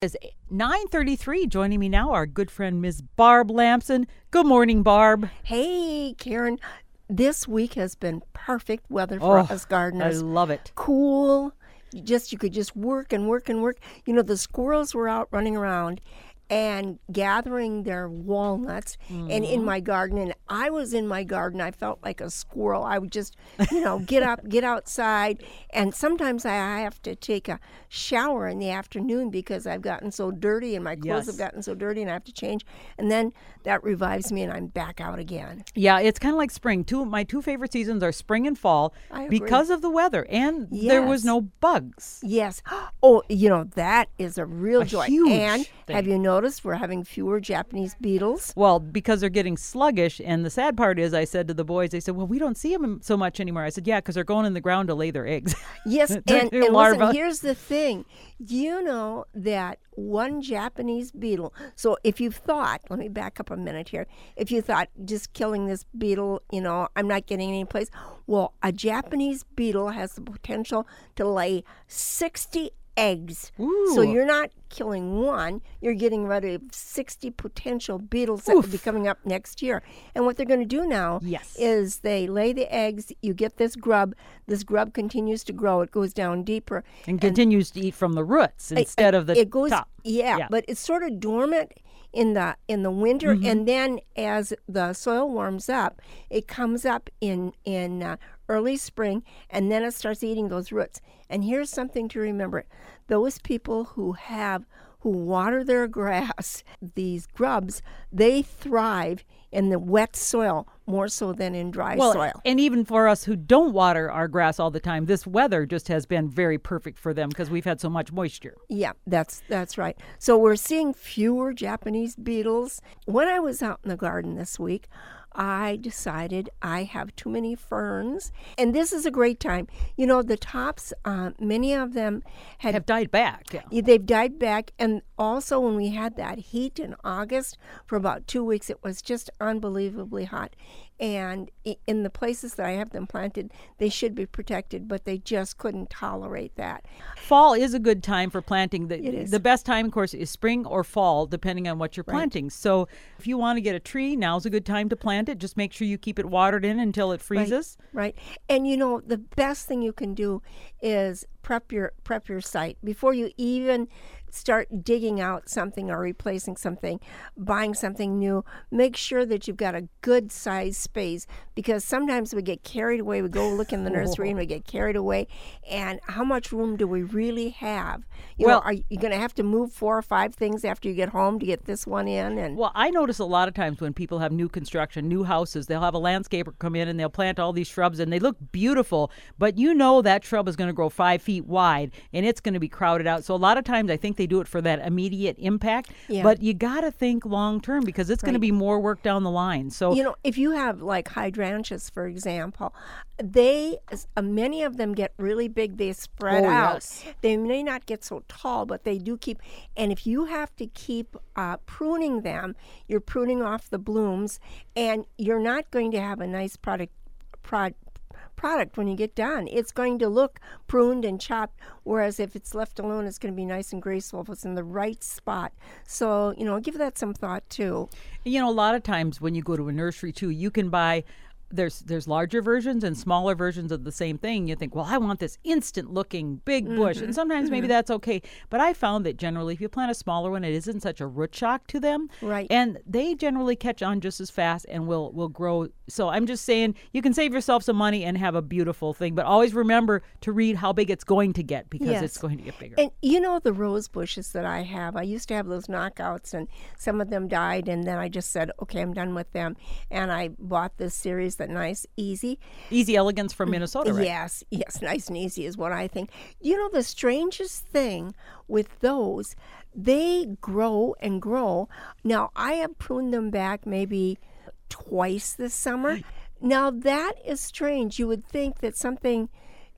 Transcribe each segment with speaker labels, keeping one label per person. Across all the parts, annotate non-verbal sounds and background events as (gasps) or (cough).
Speaker 1: is 9:33 joining me now our good friend Ms. Barb Lamson. Good morning, Barb.
Speaker 2: Hey, Karen. This week has been perfect weather for
Speaker 1: Oh,
Speaker 2: us gardeners.
Speaker 1: I love it.
Speaker 2: Cool. You Just you could just work and work and work. You know, the squirrels were out running around and gathering their walnuts and
Speaker 1: Mm-hmm.
Speaker 2: in my garden and I was in my garden. I felt like a squirrel. I would just, you know, get up, get outside, and sometimes I have to take a shower in the afternoon because I've gotten so dirty and my clothes
Speaker 1: Yes.
Speaker 2: have gotten so dirty and I have to change. And then that revives me and I'm back out again.
Speaker 1: Yeah, it's kind of like spring. Two my two favorite seasons are spring and fall because of the weather and there was no bugs.
Speaker 2: Yes. (gasps) Oh, you know, that is a real
Speaker 1: A
Speaker 2: joy.
Speaker 1: huge
Speaker 2: and
Speaker 1: thing.
Speaker 2: have you noticed we're having fewer Japanese beetles?
Speaker 1: Well, because they're getting sluggish, and the sad part is, I said to the boys, they said, "Well, we don't see them so much anymore." I said, "Yeah, because they're going in the ground to lay their eggs." (laughs)
Speaker 2: Yes, and, and listen, here's the thing. You know that one Japanese beetle. So if you thought, let me back up a minute here. If you thought just killing this beetle, you know, I'm not getting any place. Well, a Japanese beetle has the potential to lay 60 eggs. So you're not killing one, you're getting rid of 60 potential beetles that will be coming up next year. And what they're going to do now
Speaker 1: Yes.
Speaker 2: is they lay the eggs, you get this grub, this grub continues to grow, it goes down deeper.
Speaker 1: and continues to eat from the roots
Speaker 2: It-
Speaker 1: instead of the
Speaker 2: it goes
Speaker 1: top.
Speaker 2: Yeah,
Speaker 1: Yeah.
Speaker 2: but it's sort of dormant in the in the winter
Speaker 1: Mm-hmm.
Speaker 2: and then as the soil warms up it comes up in in uh, early spring and then it starts eating those roots and here's something to remember those people who have who water their (laughs) grass these grubs they thrive in the wet soil more so than in dry
Speaker 1: well,
Speaker 2: soil
Speaker 1: and even for us who don't water our grass all the time, this weather just has been very perfect for them because we've had so much moisture.
Speaker 2: Yeah, that's that's right. So we're seeing fewer Japanese beetles. When I was out in the garden this week, I decided I have too many ferns, and this is a great time. You know, the tops, uh, many of them had
Speaker 1: Have died back. Yeah.
Speaker 2: They've died back. And also, when we had that heat in August for about two weeks, it was just unbelievably hot. And in the places that I have them planted, they should be protected, but they just couldn't tolerate that.
Speaker 1: Fall is a good time for planting. The,
Speaker 2: It is.
Speaker 1: the best time, of course, is spring or fall, depending on what you're planting. So if you want to get a tree, now's a good time to plant it. Just make sure you keep it watered in until it freezes.
Speaker 2: Right. And you know, the best thing you can do is prep your prep your site before you even start digging out something or replacing something, buying something new. Make sure that you've got a good size space because sometimes we get carried away. We go look in the nursery and we get carried away. And how much room do we really have? You
Speaker 1: Well-
Speaker 2: know, are you going to have to move four or five things after you get home to get this one in? And
Speaker 1: Well, I notice a lot of times when people have new construction, new houses, they'll have a landscaper come in and they'll plant all these shrubs and they look beautiful, but you know that shrub is going to grow five feet wide and it's going to be crowded out. So a lot of times I think they do it for that immediate impact,
Speaker 2: Yeah.
Speaker 1: but you got to think long term because it's going to be more work down the line. So
Speaker 2: you know, if you have like hydrangeas, for example, they uh, many of them get really big. They spread
Speaker 1: Oh,
Speaker 2: out.
Speaker 1: yes.
Speaker 2: They may not get so tall, but they do keep. And if you have to keep uh, pruning them, you're pruning off the blooms, and you're not going to have a nice product. Prod, product when you get done. It's going to look pruned and chopped, whereas if it's left alone, it's going to be nice and graceful if it's in the right spot. So, you know, give that some thought too.
Speaker 1: You know, a lot of times when you go to a nursery too, you can buy there's there's larger versions and smaller versions of the same thing. You think, well, I want this instant looking big bush, and mm-hmm, sometimes maybe mm-hmm. that's okay. But I found that generally, if you plant a smaller one, it isn't such a root shock to them,
Speaker 2: Right.
Speaker 1: And they generally catch on just as fast and will will grow. So I'm just saying, you can save yourself some money and have a beautiful thing, but always remember to read how big it's going to get because
Speaker 2: Yes.
Speaker 1: it's going to get bigger.
Speaker 2: And you know the rose bushes that I have. I used to have those knockouts, and some of them died. And then I just said, "Okay, I'm done with them." And I bought this series that nice, easy.
Speaker 1: Easy elegance from Minnesota, right?
Speaker 2: Yes, yes, nice and easy is what I think. You know the strangest thing with those, they grow and grow. Now I have pruned them back maybe twice this summer. Now that is strange. You would think that something.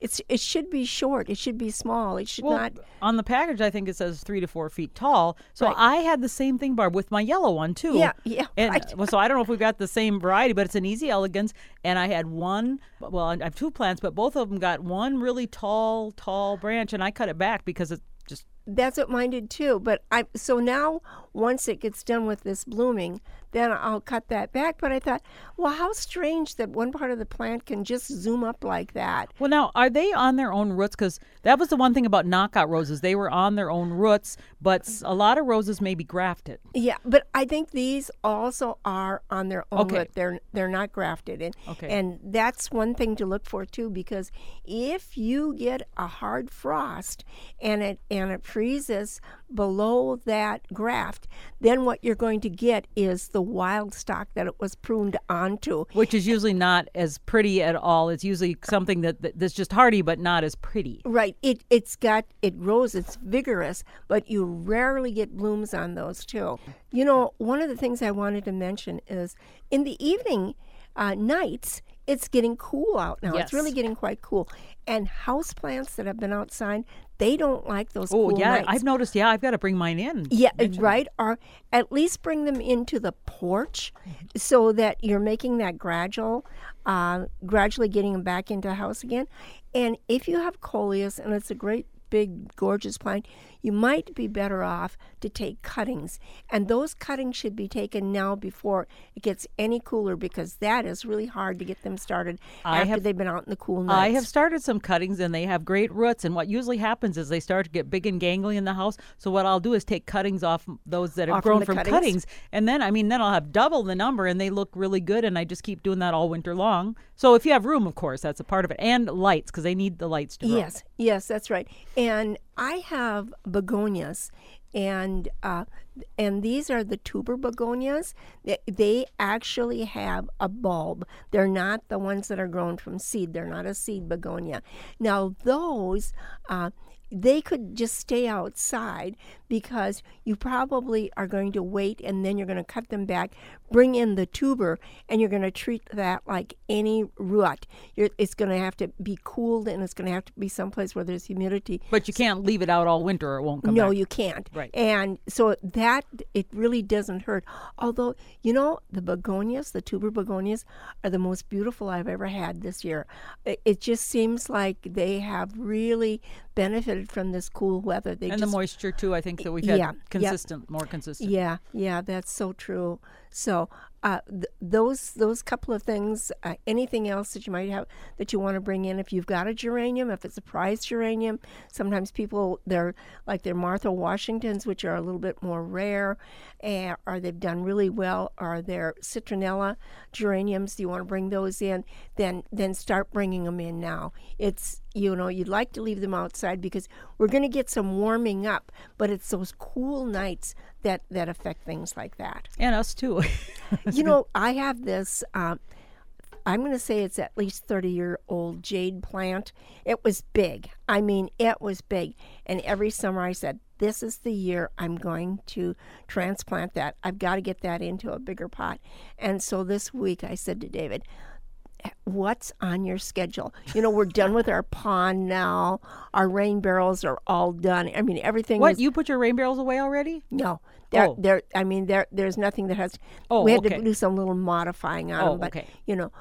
Speaker 2: It's it should be short. It should be small. It should
Speaker 1: Well,
Speaker 2: not.
Speaker 1: on the package, I think it says three to four feet tall. So
Speaker 2: Right.
Speaker 1: I had the same thing, Barb, with my yellow one too.
Speaker 2: Yeah, yeah,
Speaker 1: And
Speaker 2: right.
Speaker 1: well, so I don't know if we've got the same variety, but it's an easy elegance. And I had one. Well, I have two plants, but both of them got one really tall, tall branch, and I cut it back because it just
Speaker 2: That's what mine did too. But I so now once it gets done with this blooming, then I'll cut that back. But I thought, well, how strange that one part of the plant can just zoom up like that.
Speaker 1: Well, now are they on their own roots? Because that was the one thing about knockout roses; they were on their own roots. But a lot of roses may be grafted.
Speaker 2: Yeah, but I think these also are on their own
Speaker 1: Okay.
Speaker 2: root. They're they're not grafted, and
Speaker 1: Okay.
Speaker 2: and that's one thing to look for too. Because if you get a hard frost and it and it freezes below that graft, then what you're going to get is the wild stock that it was pruned onto.
Speaker 1: Which is usually not as pretty at all. It's usually something that, that that's just hardy, but not as pretty.
Speaker 2: Right. It it's got it grows, it's vigorous, but you rarely get blooms on those too. You know, one of the things I wanted to mention is in the evening uh, nights, it's getting cool out now.
Speaker 1: Yes.
Speaker 2: It's really getting quite cool. And house plants that have been outside, they don't like those
Speaker 1: Oh
Speaker 2: cool
Speaker 1: yeah,
Speaker 2: nights.
Speaker 1: I've noticed. Yeah, I've got to bring mine in.
Speaker 2: Yeah, right. Or at least bring them into the porch, so that you're making that gradual, uh, gradually getting them back into the house again. And if you have coleus, and it's a great big gorgeous plant, you might be better off to take cuttings, and those cuttings should be taken now before it gets any cooler because that is really hard to get them started
Speaker 1: I
Speaker 2: after
Speaker 1: have-
Speaker 2: they've been out in the cool nights.
Speaker 1: I have started some cuttings and they have great roots. And what usually happens is they start to get big and gangly in the house. So what I'll do is take cuttings off those that have
Speaker 2: Off
Speaker 1: grown
Speaker 2: the
Speaker 1: from
Speaker 2: cuttings?
Speaker 1: cuttings, and then I mean then I'll have double the number and they look really good. And I just keep doing that all winter long. So if you have room, of course, that's a part of it, and lights because they need the lights to grow.
Speaker 2: Yes, yes, that's right. And I have begonias, and uh, and these are the tuber begonias. They, they actually have a bulb. They're not the ones that are grown from seed. They're not a seed begonia. Now those. Uh, they could just stay outside because you probably are going to wait and then you're going to cut them back, bring in the tuber, and you're going to treat that like any root. You're, it's going to have to be cooled and it's going to have to be someplace where there's humidity.
Speaker 1: But you can't leave it out all winter or it won't come out.
Speaker 2: No,
Speaker 1: back.
Speaker 2: you can't.
Speaker 1: Right.
Speaker 2: And so that it really doesn't hurt. Although you know the begonias, the tuber begonias, are the most beautiful I've ever had this year. It, it just seems like they have really benefited from this cool weather. They
Speaker 1: and
Speaker 2: just
Speaker 1: the moisture too. I think that we've had
Speaker 2: Yeah, yeah.
Speaker 1: consistent, more consistent.
Speaker 2: yeah, yeah, that's so true. So uh, th- those those couple of things. Uh, anything else that you might have that you want to bring in? If you've got a geranium, if it's a prized geranium, sometimes people they're like their Martha Washingtons, which are a little bit more rare, and, or they've done really well, or their citronella geraniums. Do you want to bring those in? Then then start bringing them in now. It's you know you'd like to leave them outside because we're going to get some warming up, but it's those cool nights that that affect things like that.
Speaker 1: And us too. (laughs)
Speaker 2: you know, I have this. Um, I'm going to say it's at least 30 year old jade plant. It was big. I mean, it was big. And every summer I said, this is the year I'm going to transplant that. I've got to get that into a bigger pot. And so this week I said to David, What's on your schedule? You know, we're done with our pond now. Our rain barrels are all done. I mean, everything
Speaker 1: what
Speaker 2: is
Speaker 1: you put your rain barrels away already?
Speaker 2: no, there,
Speaker 1: Oh.
Speaker 2: there. I mean, there, there's nothing that has.
Speaker 1: Oh,
Speaker 2: we had
Speaker 1: okay.
Speaker 2: to do some little modifying on
Speaker 1: Oh,
Speaker 2: them, but
Speaker 1: okay.
Speaker 2: you know,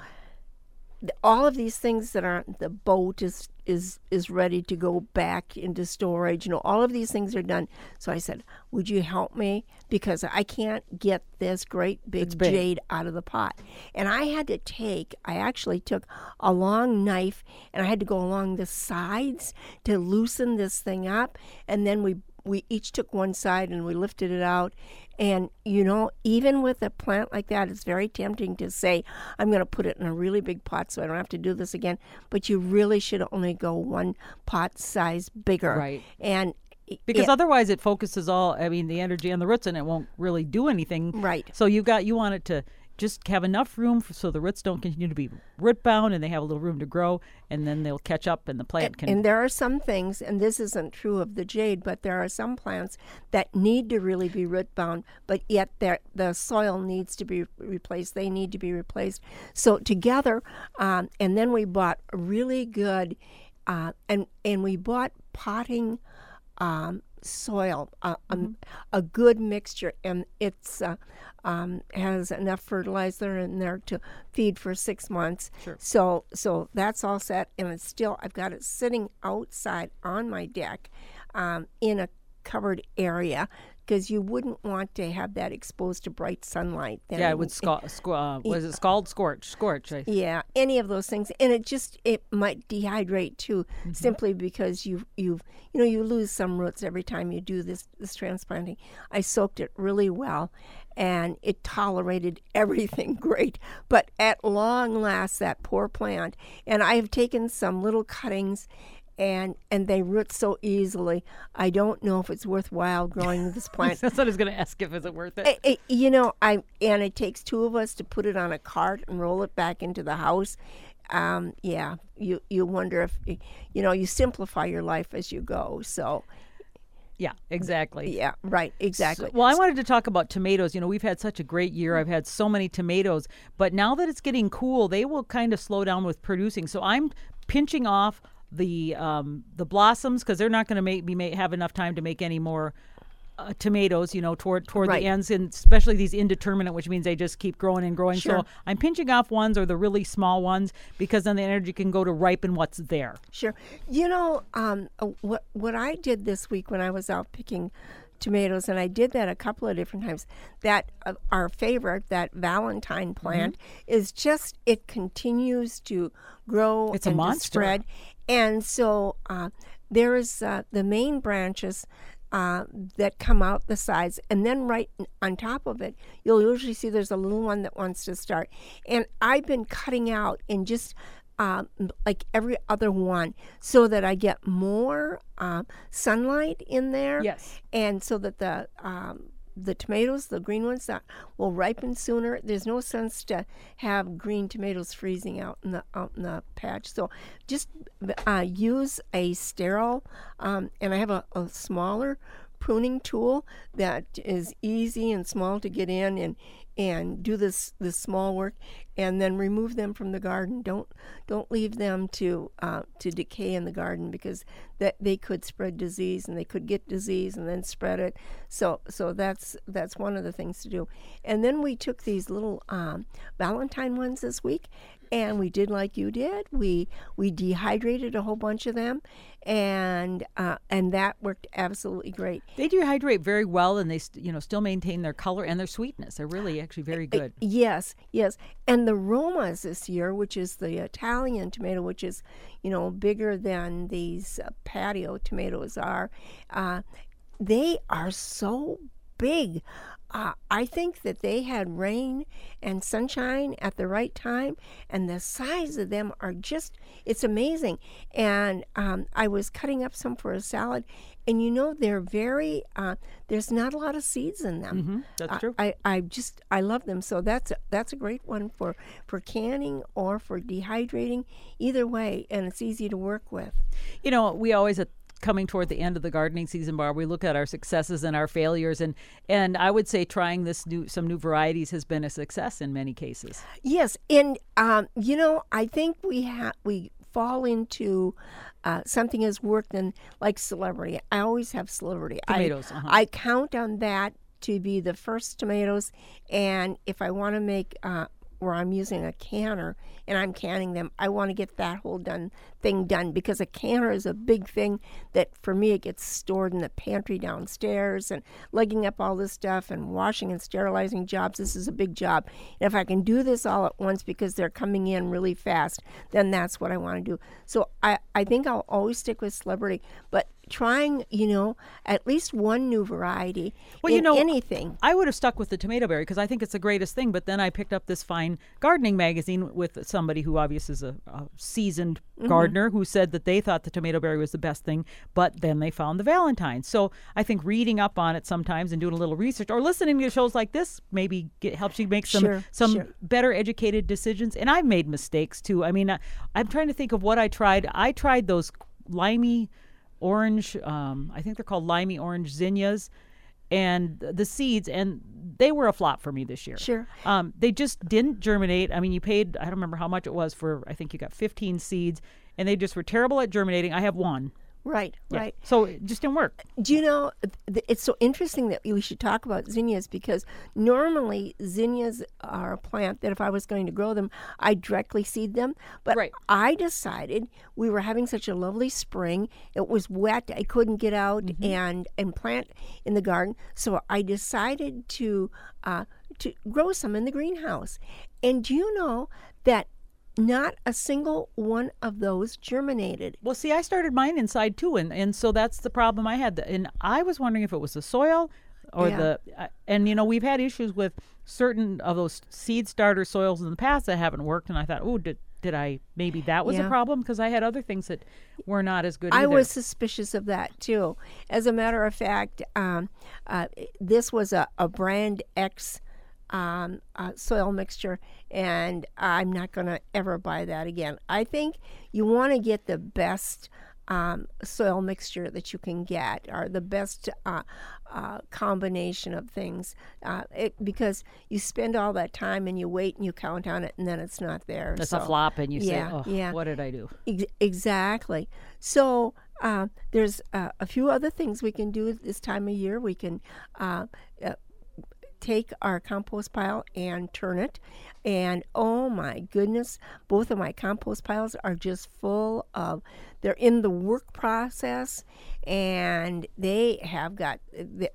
Speaker 2: all of these things that aren't the boat is is is ready to go back into storage. You know, all of these things are done. So I said, "Would you help me because I can't get this great big,
Speaker 1: big.
Speaker 2: jade out of the pot?" And I had to take. I actually took a long knife and I had to go along the sides to loosen this thing up, and then we we each took one side and we lifted it out. And you know, even with a plant like that, it's very tempting to say, I'm going to put it in a really big pot so I don't have to do this again. But you really should only go one pot size bigger.
Speaker 1: Right.
Speaker 2: And
Speaker 1: Because
Speaker 2: it-
Speaker 1: otherwise it focuses all I mean the energy on the roots and it won't really do anything.
Speaker 2: Right.
Speaker 1: So you've got you want it to just have enough room for, so the roots don't continue to be root bound and they have a little room to grow and then they'll catch up and the plant can
Speaker 2: and there are some things, and this isn't true of the jade, but there are some plants that need to really be root bound, but yet the soil needs to be replaced. They need to be replaced. So together, um, and then we bought really good, uh, and and we bought potting um, soil, uh, um, a good mixture, and it's uh, um, has enough fertilizer in there to feed for six months.
Speaker 1: Sure.
Speaker 2: So so that's all set, and it's still I've got it sitting outside on my deck, um, in a covered area because you wouldn't want to have that exposed to bright sunlight. Then
Speaker 1: Yeah, it would scald. Sc- uh, was it scald? Scorch. Scorch. I-
Speaker 2: yeah, any of those things, and it just it might dehydrate too,
Speaker 1: Mm-hmm.
Speaker 2: simply because you you you know you lose some roots every time you do this this transplanting. I soaked it really well, and it tolerated (laughs) everything great. But at long last, that poor plant, and I have taken some little cuttings. And, and they root so easily. I don't know if it's worthwhile growing this (laughs) plant
Speaker 1: That's what I was going to ask if is it worth it.
Speaker 2: I- I- you know, I and it takes two of us to put it on a cart and roll it back into the house. Um, yeah, you you wonder if you know you simplify your life as you go. So
Speaker 1: yeah, exactly.
Speaker 2: yeah, right, exactly.
Speaker 1: Well, I wanted to talk about tomatoes. You know, we've had such a great year. I've had so many tomatoes, but now that it's getting cool, they will kind of slow down with producing. So I'm pinching off the um, the blossoms because they're not going to make be ma- have enough time to make any more uh, tomatoes. You know, toward toward
Speaker 2: Right.
Speaker 1: the ends, and especially these indeterminate, which means they just keep growing and growing.
Speaker 2: Sure.
Speaker 1: So I'm pinching off ones or the really small ones because then the energy can go to ripen what's there.
Speaker 2: Sure. You know, um, uh, what what I did this week when I was out picking tomatoes, and I did that a couple of different times. That uh, our favorite, that Valentine
Speaker 1: Mm-hmm.
Speaker 2: plant, is just it continues to grow
Speaker 1: It's a monster.
Speaker 2: spread, and so uh, there is uh, the main branches. Uh, that come out the sides, and then right on top of it, you'll usually see there's a little one that wants to start. And I've been cutting out and just um, like every other one so that I get more uh, sunlight in there.
Speaker 1: Yes.
Speaker 2: And so that the um, the tomatoes, the green ones, that will ripen sooner. There's no sense to have green tomatoes freezing out in the out in the patch. So just uh, use a sterile, um, and I have a, a smaller pruning tool that is easy and small to get in and and do this this small work and then remove them from the garden. Don't don't leave them to uh, to decay in the garden because that they could spread disease and they could get disease and then spread it. So so that's that's one of the things to do. And then we took these little um, valentine ones this week and we did like you did we we dehydrated a whole bunch of them and uh, and that worked absolutely great
Speaker 1: They dehydrate very well, and they st- you know still maintain their color and their sweetness. They're really actually very good.
Speaker 2: Yes, yes. And the Romas this year, which is the Italian tomato, which is, you know, bigger than these uh, patio tomatoes are, uh, they are so big. Uh, I think that they had rain and sunshine at the right time, and the size of them are just, it's amazing. And um, I was cutting up some for a salad, and you know, they're very, uh, there's not a lot of seeds in them.
Speaker 1: hmm That's
Speaker 2: I-
Speaker 1: true.
Speaker 2: I, I just I love them. So that's a, that's a great one for for canning or for dehydrating. Either way, and it's easy to work with.
Speaker 1: You know, we always at coming toward the end of the gardening season, Barb we look at our successes and our failures, and and I would say trying this new some new varieties has been a success in many cases.
Speaker 2: Yes, and um, you know I think we have we fall into uh, something has worked and like celebrity. I always have celebrity. I-
Speaker 1: Tomatoes, uh-huh.
Speaker 2: I count on that to be the first tomatoes, and if I want to make uh, where I'm using a canner and I'm canning them, I want to get that whole done thing done because a canner is a big thing that for me it gets stored in the pantry downstairs and lugging up all this stuff and washing and sterilizing jobs. This is a big job. And if I can do this all at once because they're coming in really fast, then that's what I want to do. So I, I think I'll always stick with celebrity, but trying, you know, at least one new variety
Speaker 1: Well, you know,
Speaker 2: anything.
Speaker 1: I would have stuck with the tomato berry because I think it's the greatest thing. But then I picked up this fine gardening magazine with somebody who obviously is a, a seasoned
Speaker 2: Mm-hmm.
Speaker 1: gardener who said that they thought the tomato berry was the best thing. But then they found the Valentine. So I think reading up on it sometimes and doing a little research or listening to shows like this maybe get, helps you make some
Speaker 2: Sure,
Speaker 1: some
Speaker 2: sure.
Speaker 1: better educated decisions. And I've made mistakes too. I mean, I, I'm trying to think of what I tried. I tried those limey orange. Um, I think they're called limey orange zinnias, and the seeds, and they were a flop for me this year.
Speaker 2: Sure.
Speaker 1: Um, they just didn't germinate. I mean, you paid. I don't remember how much it was for. I think you got 15 seeds, and they just were terrible at germinating. I have one.
Speaker 2: Right,
Speaker 1: Yeah.
Speaker 2: right.
Speaker 1: So it just didn't work.
Speaker 2: Do you know, it's so interesting that we should talk about zinnias because normally zinnias are a plant that if I was going to grow them, I directly seed them. But
Speaker 1: Right.
Speaker 2: I decided we were having such a lovely spring. It was wet. I couldn't get out and, and plant in the garden. So I decided to, uh, to grow some in the greenhouse. And do you know that not a single one of those germinated?
Speaker 1: Well, see, I started mine inside too, and, and so that's the problem I had. And I was wondering if it was the soil or
Speaker 2: Yeah.
Speaker 1: the, uh, and you know, we've had issues with certain of those seed starter soils in the past that haven't worked. And I thought, oh, did, did I, maybe that was a problem? Because I had other things that were not as good
Speaker 2: I
Speaker 1: either.
Speaker 2: was suspicious of that too. As a matter of fact, um, uh, this was a, a brand X um, uh, soil mixture, and I'm not going to ever buy that again. I think you want to get the best um, soil mixture that you can get, or the best uh, uh, combination of things, uh, it, because you spend all that time and you wait and you count on it, and then it's not there.
Speaker 1: It's
Speaker 2: so.
Speaker 1: a flop, and you
Speaker 2: yeah,
Speaker 1: say, oh,
Speaker 2: yeah.
Speaker 1: what did I do?
Speaker 2: Ex- exactly. So uh, there's uh, a few other things we can do this time of year. We can uh, uh, take our compost pile and turn it. And oh my goodness, both of my compost piles are just full of, they're in the work process and they have got,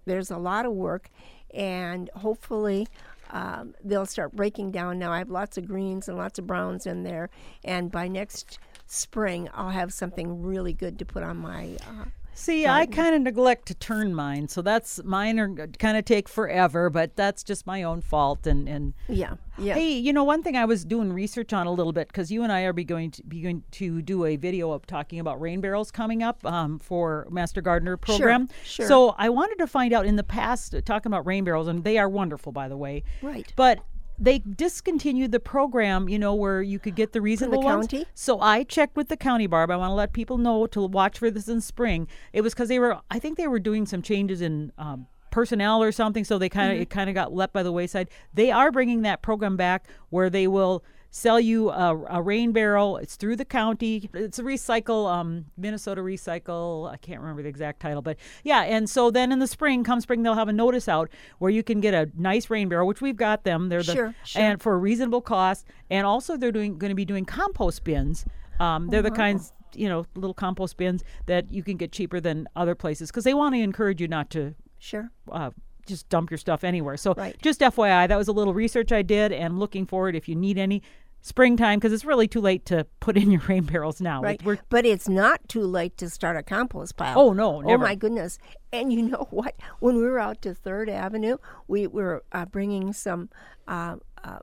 Speaker 2: there's a lot of work. And hopefully, um, they'll start breaking down now. I have lots of greens and lots of browns in there. And by next spring, I'll have something really good to put on my. Uh,
Speaker 1: See, I kind of neglect to turn mine, so that's mine are kind of take forever, but that's just my own fault. And and
Speaker 2: yeah, yeah.
Speaker 1: Hey, you know, one thing I was doing research on a little bit because you and I are be going to be going to do a video of talking about rain barrels coming up um, for Master Gardener program.
Speaker 2: sure. sure.
Speaker 1: So I wanted to find out in the past uh, talking about rain barrels, and they are wonderful, by the way.
Speaker 2: Right.
Speaker 1: But they discontinued the program, you know, where you could get the reasonable ones.
Speaker 2: county?
Speaker 1: So I checked with the county, Barb. I want to let people know to watch for this in spring. It was because they were, I think they were doing some changes in. Um, personnel or something so they kind of it kind of got left by the wayside they are bringing that program back where they will sell you a, a rain barrel it's through the county it's a recycle um, minnesota recycle i can't remember the exact title but yeah and so then in the spring come spring they'll have a notice out where you can get a nice rain barrel which we've got them they're the
Speaker 2: Sure, sure.
Speaker 1: and for a reasonable cost and also they're doing going to be doing compost bins um, they're the kinds you know little compost bins that you can get cheaper than other places because they want to encourage you not to
Speaker 2: Sure.
Speaker 1: uh, just dump your stuff anywhere. So
Speaker 2: Right.
Speaker 1: just FYI, that was a little research I did, and looking forward if you need any springtime because it's really too late to put in your (laughs) rain barrels now.
Speaker 2: Right.
Speaker 1: We're,
Speaker 2: but it's not too late to start a compost pile.
Speaker 1: Oh, no,
Speaker 2: Oh my goodness! And you know (laughs) what? When we were out to Third Avenue, we were uh, bringing some uh, uh,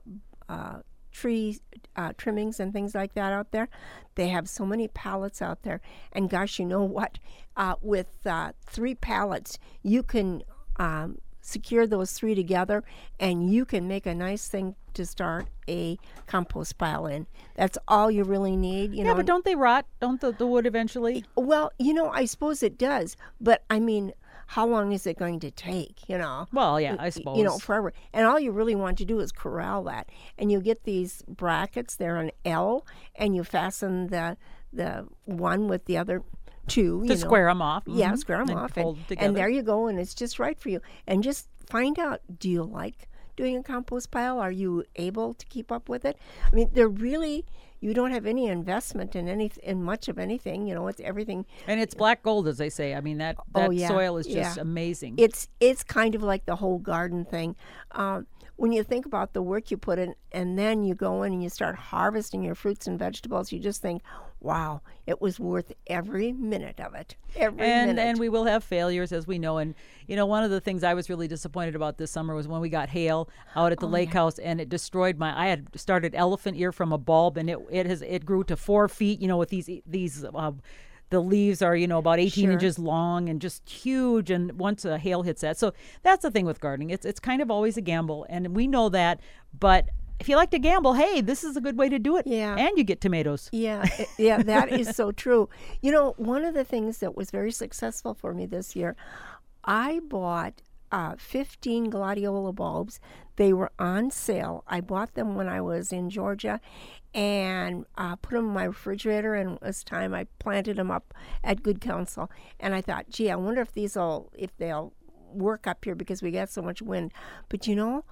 Speaker 2: uh, tree uh, trimmings and things like that out there. They have so many pallets out there, and gosh, you know what? Uh, with uh, three pallets, you can. Um, secure those three together and you can make a nice thing to start a compost pile in that's all you really need you
Speaker 1: yeah,
Speaker 2: know
Speaker 1: but don't they rot? Don't the, the wood eventually?
Speaker 2: well, you know, I suppose it does, but I mean, how long is it going to take? You know,
Speaker 1: Well, yeah, I suppose.
Speaker 2: you know, forever. And all you really want to do is corral that, and you get these brackets. They're an L, and you fasten the the one with the other two.
Speaker 1: to
Speaker 2: you know.
Speaker 1: square them off.
Speaker 2: Yeah,
Speaker 1: Mhm.
Speaker 2: square them
Speaker 1: And
Speaker 2: off, and, and there you go, and it's just right for you. And just find out: do you like doing a compost pile? Are you able to keep up with it? I mean, they're really you don't have any investment in any in much of anything. You know, it's everything.
Speaker 1: and it's black gold, as they say. I mean that that
Speaker 2: Oh, yeah,
Speaker 1: soil is just
Speaker 2: yeah.
Speaker 1: amazing.
Speaker 2: It's it's kind of like the whole garden thing. Um, when you think about the work you put in, and then you go in and you start harvesting your fruits and vegetables, you just think, "Wow, it was worth every minute of it." Every
Speaker 1: and
Speaker 2: minute.
Speaker 1: and we will have failures as we know and you know one of the things i was really disappointed about this summer was when we got hail out at the lake house and it destroyed my i had started elephant ear from a bulb and it it has it grew to four feet you know with these these uh, the leaves are you know about 18
Speaker 2: Sure.
Speaker 1: inches long and just huge and once a hail hits that so that's the thing with gardening it's it's kind of always a gamble and we know that but if you like to gamble hey this is a good way to do it
Speaker 2: Yeah.
Speaker 1: and you get tomatoes
Speaker 2: Yeah, yeah, that is so true. You know, one of the things that was very successful for me this year, I bought uh, 15 gladiola bulbs. They were on sale. I bought them when I was in Georgia and uh, put them in my refrigerator. And it was time I planted them up at Good Counsel. And I thought, gee, I wonder if these will, if they'll work up here because we got so much wind. But you know,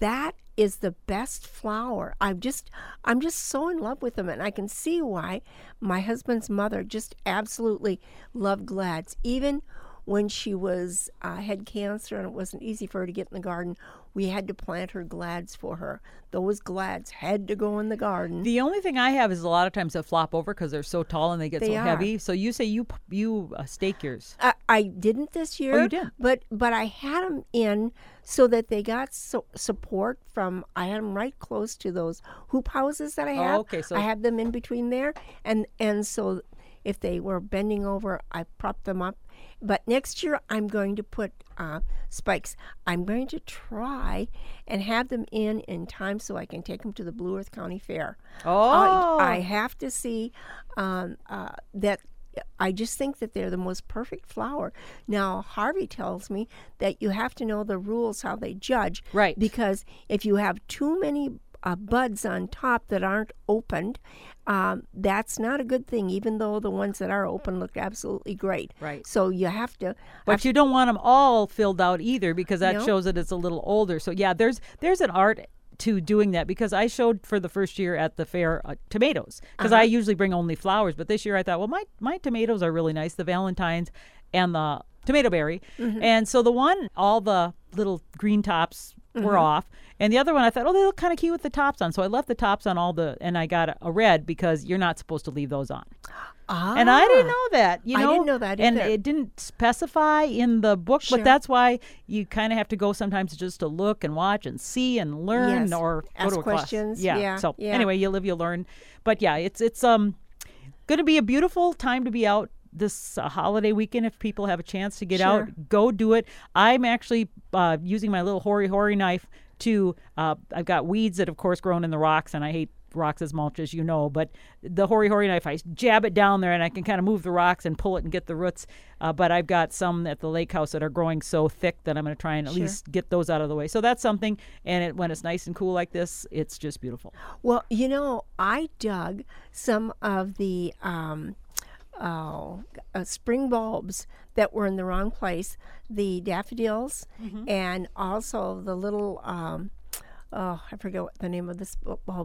Speaker 2: that is the best flower. I'm just I'm just so in love with them and I can see why my husband's mother just absolutely loved glads. Even when she was uh, had cancer and it wasn't easy for her to get in the garden, we had to plant her glads for her. Those glads had to go in the garden.
Speaker 1: The only thing I have is a lot of times they flop over because they're so tall and they get
Speaker 2: They
Speaker 1: so
Speaker 2: are.
Speaker 1: heavy. So you say you you uh, stake yours.
Speaker 2: I, I didn't this year.
Speaker 1: Oh, you did?
Speaker 2: But but I had them in so that they got so, support from. I had them right close to those hoop houses that I
Speaker 1: Oh,
Speaker 2: have.
Speaker 1: okay, so-
Speaker 2: I had them in between there, and and so if they were bending over, I propped them up. But next year I'm going to put uh, spikes. I'm going to try and have them in in time so I can take them to the Blue Earth County Fair.
Speaker 1: Oh,
Speaker 2: I, I have to see um, uh, that. I just think that they're the most perfect flower. Now, Harvey tells me that you have to know the rules how they judge.
Speaker 1: Right.
Speaker 2: Because if you have too many uh, buds on top that aren't opened, um, that's not a good thing, even though the ones that are open look absolutely great.
Speaker 1: Right.
Speaker 2: So you have to.
Speaker 1: But you don't want them all filled out either because that
Speaker 2: No.
Speaker 1: shows that it's a little older. So yeah, there's there's an art to doing that because I showed for the first year at the fair uh, tomatoes because
Speaker 2: Uh-huh.
Speaker 1: I usually bring only flowers, but this year I thought, well, my my tomatoes are really nice, the Valentines and the tomato berry,
Speaker 2: Mm-hmm.
Speaker 1: and so the one all the little green tops
Speaker 2: Mm-hmm.
Speaker 1: were off. And the other one, I thought, oh, they look kind of cute with the tops on. So I left the tops on all the, and I got a, red because you're not supposed to leave those on.
Speaker 2: ah,
Speaker 1: And I didn't know that. You
Speaker 2: I didn't know that
Speaker 1: and it didn't specify in the book.
Speaker 2: Sure.
Speaker 1: But that's why you kind of have to go sometimes just to look and watch and see and learn,
Speaker 2: Yes.
Speaker 1: or go
Speaker 2: Ask
Speaker 1: to a class.
Speaker 2: questions.
Speaker 1: Yeah.
Speaker 2: Yeah,
Speaker 1: So
Speaker 2: yeah.
Speaker 1: anyway, you live, you learn. But yeah, it's it's um going to be a beautiful time to be out this uh, holiday weekend if people have a chance to get
Speaker 2: Sure.
Speaker 1: out go do it i'm actually uh, using my little hori hori knife to uh, i've got weeds that of course grown in the rocks and i hate rocks as mulch as you know but the hori hori knife i jab it down there and i can kind of move the rocks and pull it and get the roots uh, but i've got some at the lake house that are growing so thick that i'm going to try and at
Speaker 2: Sure.
Speaker 1: least get those out of the way so that's something and it, when it's nice and cool like this it's just beautiful
Speaker 2: Well, you know, I dug some of the um, oh, uh, spring bulbs that were in the wrong place, the daffodils, and also the little. Um, Oh, I forget what the name of this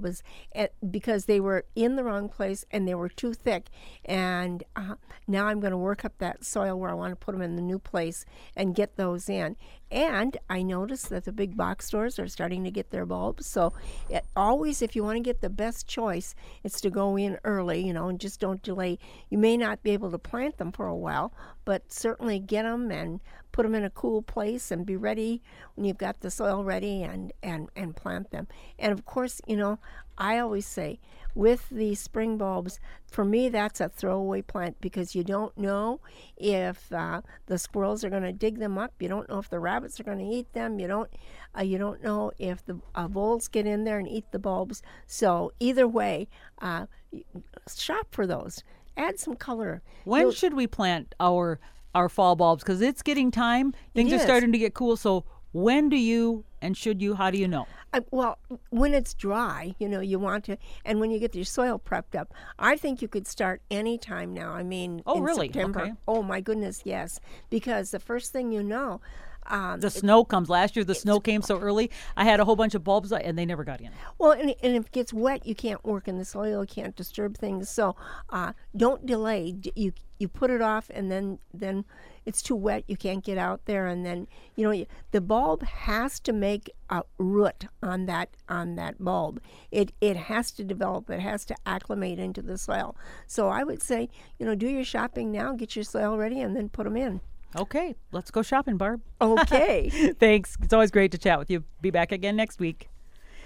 Speaker 2: is, and because they were in the wrong place and they were too thick. And uh, now I'm going to work up that soil where I want to put them in the new place and get those in. And I noticed that the big box stores are starting to get their bulbs. So it, always, if you want to get the best choice, it's to go in early, you know, and just don't delay. You may not be able to plant them for a while, but certainly get them and put them in a cool place and be ready when you've got the soil ready and, and, and plant them. And of course, you know, I always say with the spring bulbs, for me, that's a throwaway plant because you don't know if uh, the squirrels are going to dig them up. You don't know if the rabbits are going to eat them. You don't, uh, you don't know if the uh, voles get in there and eat the bulbs. So either way, uh, shop for those. Add some color.
Speaker 1: When
Speaker 2: You'll-
Speaker 1: should we plant our our fall bulbs? Because it's getting time. Things are starting to get cool. So when do you and should you? How do you know?
Speaker 2: I, well, when it's dry, you know, you want to, and when you get your soil prepped up, I think you could start any time now. I mean,
Speaker 1: Oh,
Speaker 2: in
Speaker 1: really?
Speaker 2: September.
Speaker 1: Okay.
Speaker 2: Oh my goodness, yes, because the first thing you know, um,
Speaker 1: The snow comes. Last year the snow came so early. I had a whole bunch of bulbs and they never got in.
Speaker 2: well, and, and if it gets wet, you can't work in the soil, you can't disturb things. So uh, don't delay. You you put it off, and then then it's too wet, you can't get out there, and then you know you, the bulb has to make a root on that on that bulb. It it has to develop. It has to acclimate into the soil. So I would say, you know, do your shopping now, get your soil ready, and then put them in.
Speaker 1: Okay, let's go shopping, Barb.
Speaker 2: Okay. (laughs)
Speaker 1: Thanks. It's always great to chat with you. Be back again next week.